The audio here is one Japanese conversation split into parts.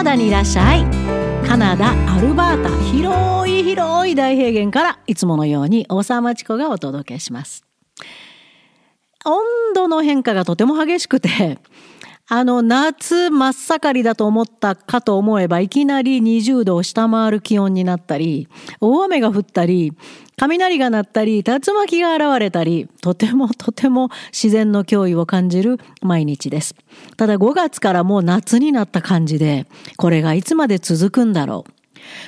ナダにいらっしゃい。カナダアルバータ広い広い大平原からいつものように大沢町子がお届けします。温度の変化がとても激しくてあの夏真っ盛りだと思ったかと思えばいきなり20度を下回る気温になったり大雨が降ったり雷が鳴ったり竜巻が現れたりとても とても自然の脅威を感じる毎日です。ただ5月からもう夏になった感じでこれがいつまで続くんだろう。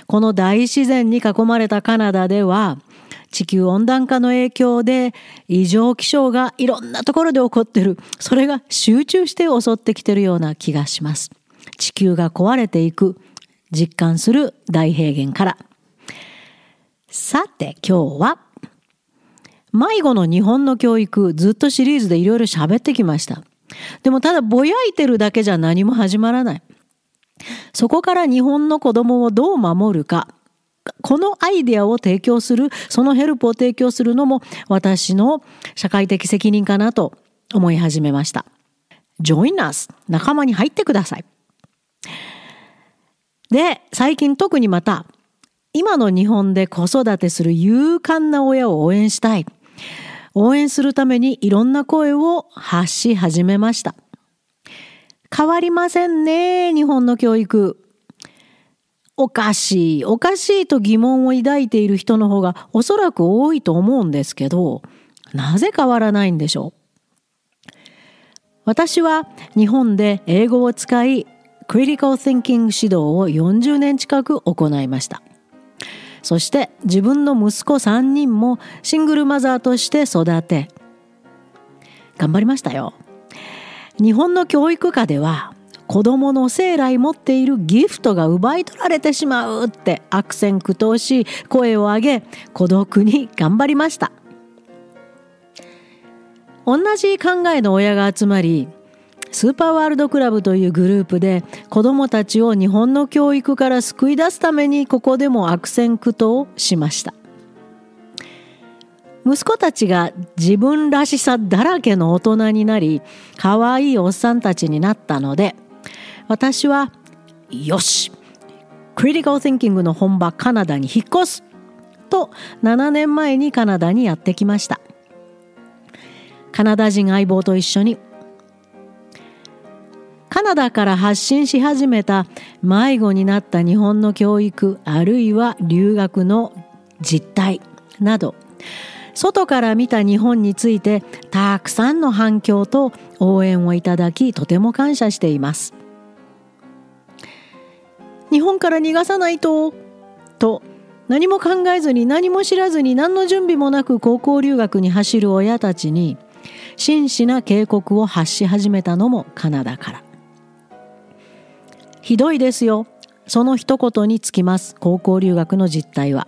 この大自然に囲まれたカナダでは地球温暖化の影響で異常気象がいろんなところで起こってる。それが集中して襲ってきてるような気がします。地球が壊れていく実感する大平原から。さて今日は迷子の日本の教育ずっとシリーズでいろいろ喋ってきました。でもただぼやいてるだけじゃ何も始まらない。そこから日本の子供をどう守るか。このアイデアを提供する、そのヘルプを提供するのも私の社会的責任かなと思い始めました。Join us! 仲間に入ってください。で、最近特にまた、今の日本で子育てする勇敢な親を応援したい。応援するためにいろんな声を発し始めました。変わりませんね、日本の教育。おかしい、おかしいと疑問を抱いている人の方がおそらく多いと思うんですけど、なぜ変わらないんでしょう？私は日本で英語を使い、クリティカル・ティンキング指導を40年近く行いました。そして自分の息子3人もシングルマザーとして育て、頑張りましたよ。日本の教育科では子供の生来持っているギフトが奪い取られてしまうって悪戦苦闘し声を上げ孤独に頑張りました。同じ考えの親が集まりスーパーワールドクラブというグループで子供たちを日本の教育から救い出すためにここでも悪戦苦闘しました。息子たちが自分らしさだらけの大人になり可愛いおっさんたちになったので私はよしクリティカル・ティンキングの本場カナダに引っ越すと7年前にカナダにやってきました。カナダ人相棒と一緒にカナダから発信し始めた迷子になった日本の教育あるいは留学の実態など外から見た日本についてたくさんの反響と応援をいただきとても感謝しています。日本から逃がさないとと何も考えずに何も知らずに何の準備もなく高校留学に走る親たちに真摯な警告を発し始めたのもカナダから。ひどいですよ。その一言につきます高校留学の実態は。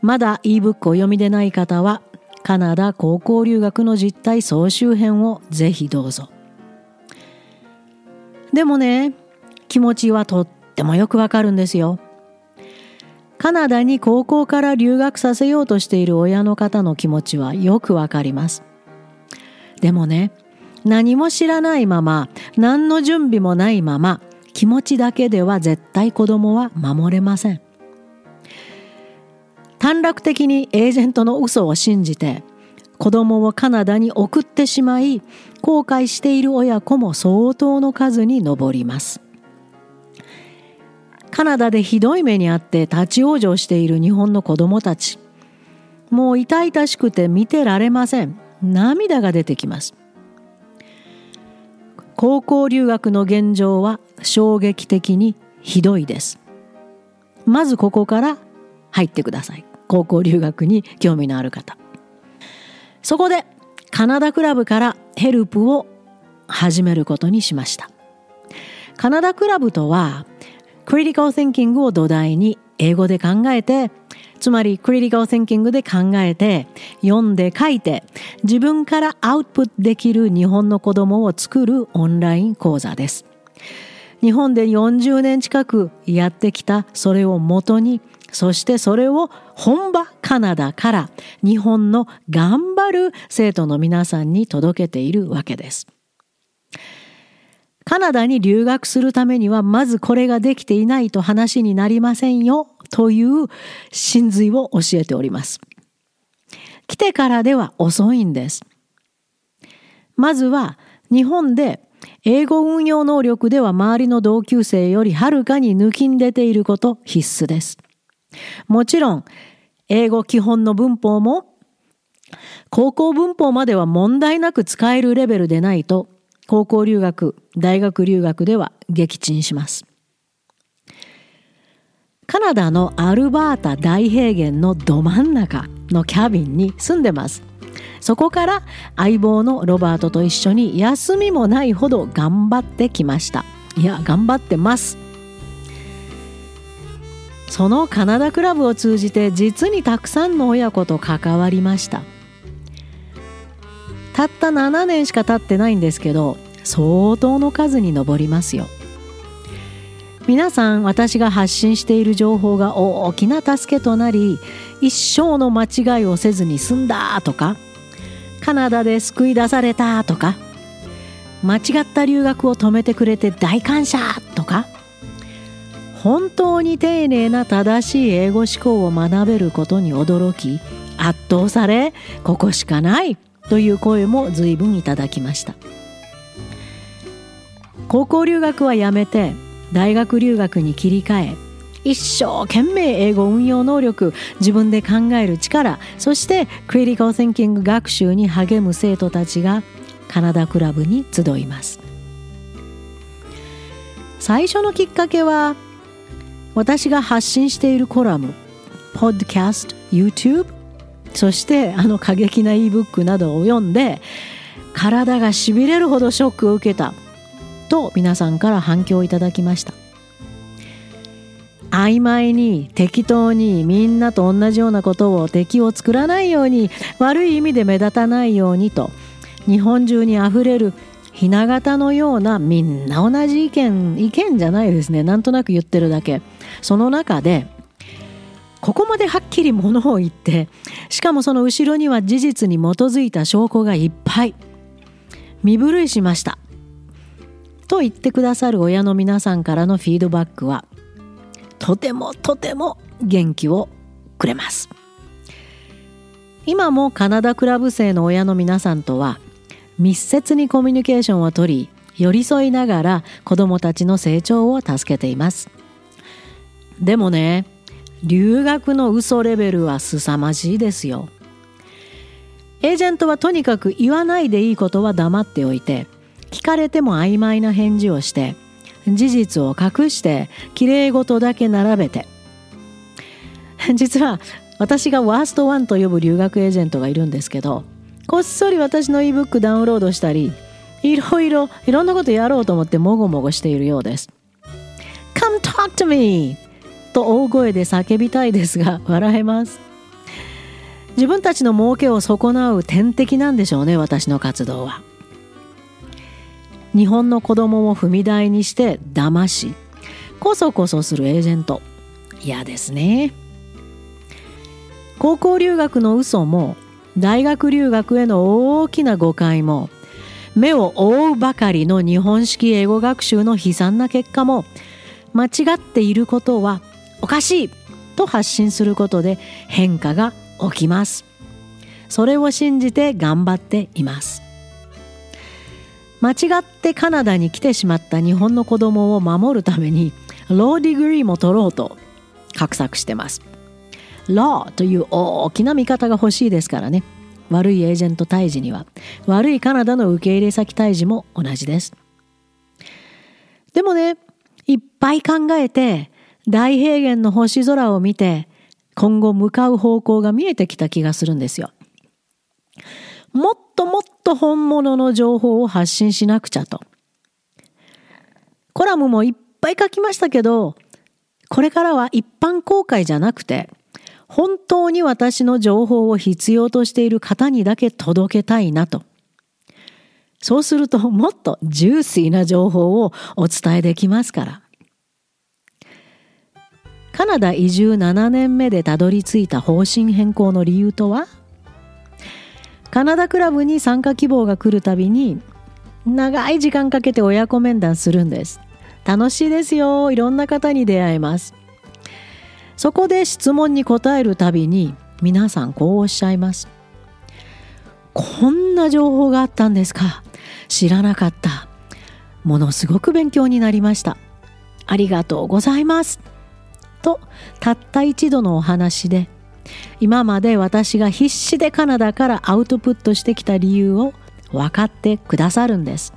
まだ ebook を読みでない方はカナダ高校留学の実態総集編をぜひどうぞ。でもね気持ちはとっってもよくわかるんですよ。カナダに高校から留学させようとしている親の方の気持ちはよくわかります。でもね、何も知らないまま、何の準備もないまま、気持ちだけでは絶対子供は守れません。短絡的にエージェントの嘘を信じて、子供をカナダに送ってしまい、後悔している親子も相当の数に上ります。カナダでひどい目にあって立ち往生している日本の子供たち。もう痛々しくて見てられません。涙が出てきます。高校留学の現状は衝撃的にひどいです。まずここから入ってください。高校留学に興味のある方。そこでカナダクラブからヘルプを始めることにしました。カナダクラブとはクリティカル・テンキングを土台に英語で考えてつまりクリティカル・テンキングで考えて読んで書いて自分からアウトプットできる日本の子供を作るオンライン講座です。日本で40年近くやってきたそれをもとにそしてそれを本場カナダから日本の頑張る生徒の皆さんに届けているわけです。カナダに留学するためにはまずこれができていないと話になりませんよという真髄を教えております。来てからでは遅いんです。まずは日本で英語運用能力では周りの同級生よりはるかに抜きん出ていること必須です。もちろん、英語基本の文法も高校文法までは問題なく使えるレベルでないと高校留学、大学留学では撃沈します。カナダのアルバータ大平原のど真ん中のキャビンに住んでます。そこから相棒のロバートと一緒に休みもないほど頑張ってきました。いや、頑張ってます。そのカナダクラブを通じて実にたくさんの親子と関わりました。たった7年しか経ってないんですけど相当の数に上りますよ。皆さん私が発信している情報が大きな助けとなり一生の間違いをせずに済んだとかカナダで救い出されたとか間違った留学を止めてくれて大感謝とか本当に丁寧な正しい英語思考を学べることに驚き圧倒されここしかない。という声も随分いただきました。高校留学はやめて大学留学に切り替え一生懸命英語運用能力自分で考える力そしてクリティカル・シンキング学習に励む生徒たちがカナダクラブに集います。最初のきっかけは私が発信しているコラムポッドキャスト YouTube そしてあの過激な ebook などを読んで体がしびれるほどショックを受けたと皆さんから反響をいただきました。曖昧に適当にみんなと同じようなことを敵を作らないように悪い意味で目立たないようにと日本中にあふれるひな形のようなみんな同じ意見意見じゃないですね。なんとなく言ってるだけ。その中でここまではっきりものを言ってしかもその後ろには事実に基づいた証拠がいっぱい。身震いしました。と言ってくださる親の皆さんからのフィードバックはとてもとても元気をくれます。今もカナダクラブ生の親の皆さんとは密接にコミュニケーションをとり寄り添いながら子どもたちの成長を助けています。でもね留学の嘘レベルは凄まじいですよ。エージェントはとにかく言わないでいいことは黙っておいて聞かれても曖昧な返事をして事実を隠してきれい事だけ並べて 実は私がワーストワンと呼ぶ留学エージェントがいるんですけどこっそり私の ebook ダウンロードしたりいろいろいろんなことやろうと思ってもごもごしているようです。Come talk to me! と大声で叫びたいですが笑えます。自分たちの儲けを損なう天敵なんでしょうね私の活動は。日本の子供を踏み台にして騙しこそこそするエージェント。嫌ですね。高校留学の嘘も大学留学への大きな誤解も目を覆うばかりの日本式英語学習の悲惨な結果も間違っていることはおかしいと発信することで変化が起きます。それを信じて頑張っています。間違ってカナダに来てしまった日本の子供を守るために law degree も取ろうと画策してます。 law という大きな味方が欲しいですからね。悪いエージェント退治には悪いカナダの受け入れ先退治も同じです。でもねいっぱい考えて大平原の星空を見て今後向かう方向が見えてきた気がするんですよ。もっともっと本物の情報を発信しなくちゃと。コラムもいっぱい書きましたけど、これからは一般公開じゃなくて、本当に私の情報を必要としている方にだけ届けたいなと。そうするともっとジューシーな情報をお伝えできますから。カナダ移住7年目でたどり着いた方針変更の理由とは？カナダクラブに参加希望が来るたびに長い時間かけて親子面談するんです。楽しいですよ。いろんな方に出会えます。そこで質問に答えるたびに皆さんこうおっしゃいます。こんな情報があったんですか。知らなかった。ものすごく勉強になりました。ありがとうございます。とたった一度のお話で今まで私が必死でカナダからアウトプットしてきた理由を分かってくださるんです。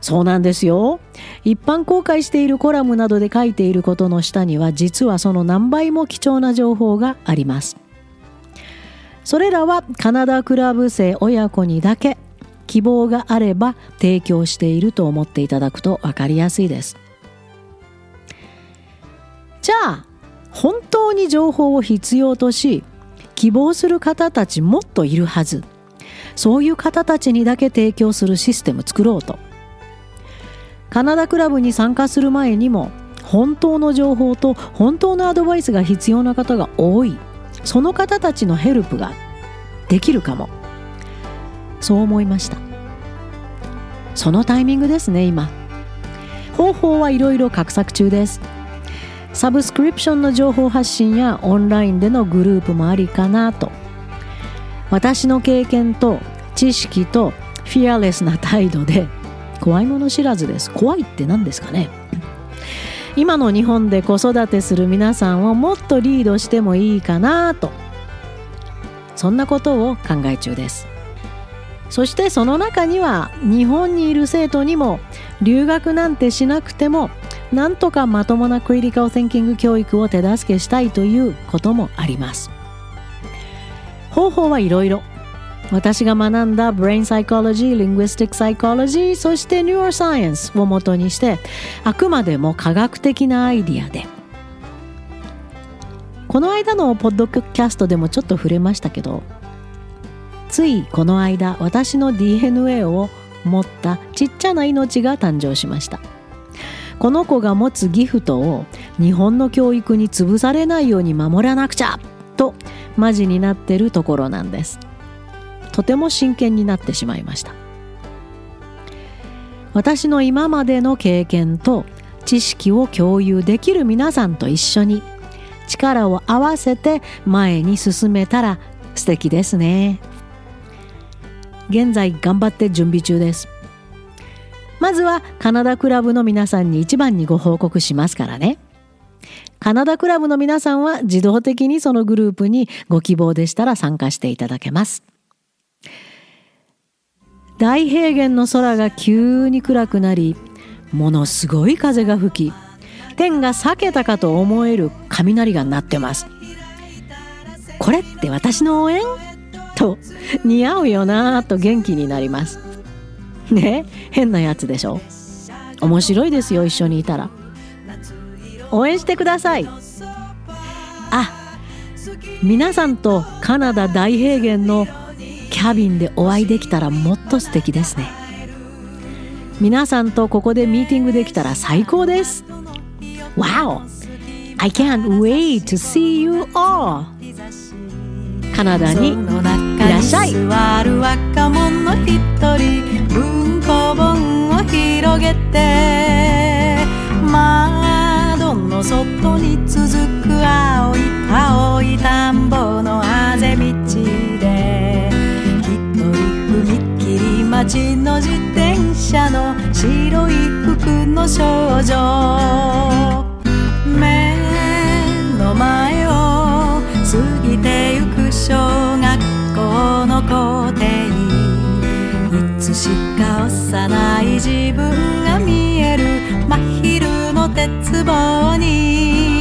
そうなんですよ。一般公開しているコラムなどで書いていることの下には実はその何倍も貴重な情報があります。それらはカナダクラブ生親子にだけ希望があれば提供していると思っていただくと分かりやすいです。本当に情報を必要とし希望する方たちもっといるはず。そういう方たちにだけ提供するシステム作ろうと。カナダクラブに参加する前にも本当の情報と本当のアドバイスが必要な方が多い。その方たちのヘルプができるかも。そう思いました。そのタイミングですね今。方法はいろいろ画策中です。サブスクリプションの情報発信やオンラインでのグループもありかなと。私の経験と知識とフィアレスな態度で怖いもの知らずです。怖いって何ですかね。今の日本で子育てする皆さんをもっとリードしてもいいかなと。そんなことを考え中です。そしてその中には日本にいる生徒にも留学なんてしなくてもなんとかまともなクリティカル・センキング教育を手助けしたいということもあります。方法はいろいろ私が学んだ Brain Psychology、Linguistic Psychology そして Neuroscience をもとにしてあくまでも科学的なアイディアで。この間のポッドキャストでもちょっと触れましたけどついこの間私の DNA を持ったちっちゃな命が誕生しました。この子が持つギフトを日本の教育に潰されないように守らなくちゃとマジになってるところなんです。とても真剣になってしまいました。私の今までの経験と知識を共有できる皆さんと一緒に力を合わせて前に進めたら素敵ですね。現在頑張って準備中です。まずはカナダクラブの皆さんに一番にご報告しますからね。カナダクラブの皆さんは自動的にそのグループにご希望でしたら参加していただけます。大平原の空が急に暗くなりものすごい風が吹き天が裂けたかと思える雷が鳴ってます。これって私の応援？と似合うよなと元気になります。ね変なやつでしょ？面白いですよ一緒にいたら。応援してください。あ皆さんとカナダ大平原のキャビンでお会いできたらもっと素敵ですね。皆さんとここでミーティングできたら最高です。Wow! I can't wait to see you all! カナダにいらっしゃい。座る若者一人文庫本を広げて窓の外に続く青い青い田んぼのあぜ道で一人踏切待ちの自転車の白い服の少女。目の前を過ぎてゆく小学校の校庭いつしか幼い自分が見える真昼の鉄棒に